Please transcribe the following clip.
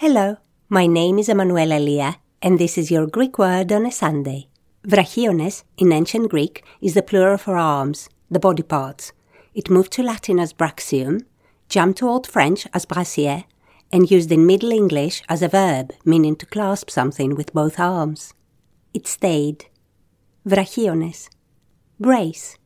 Hello, my name is Emanuela Lia, and this is your Greek word on a Sunday. Brachiones, in ancient Greek, is the plural for arms, the body parts. It moved to Latin as brachium, jumped to Old French as brasier, and used in Middle English as a verb, meaning to clasp something with both arms. It stayed. Brachiones. Brace.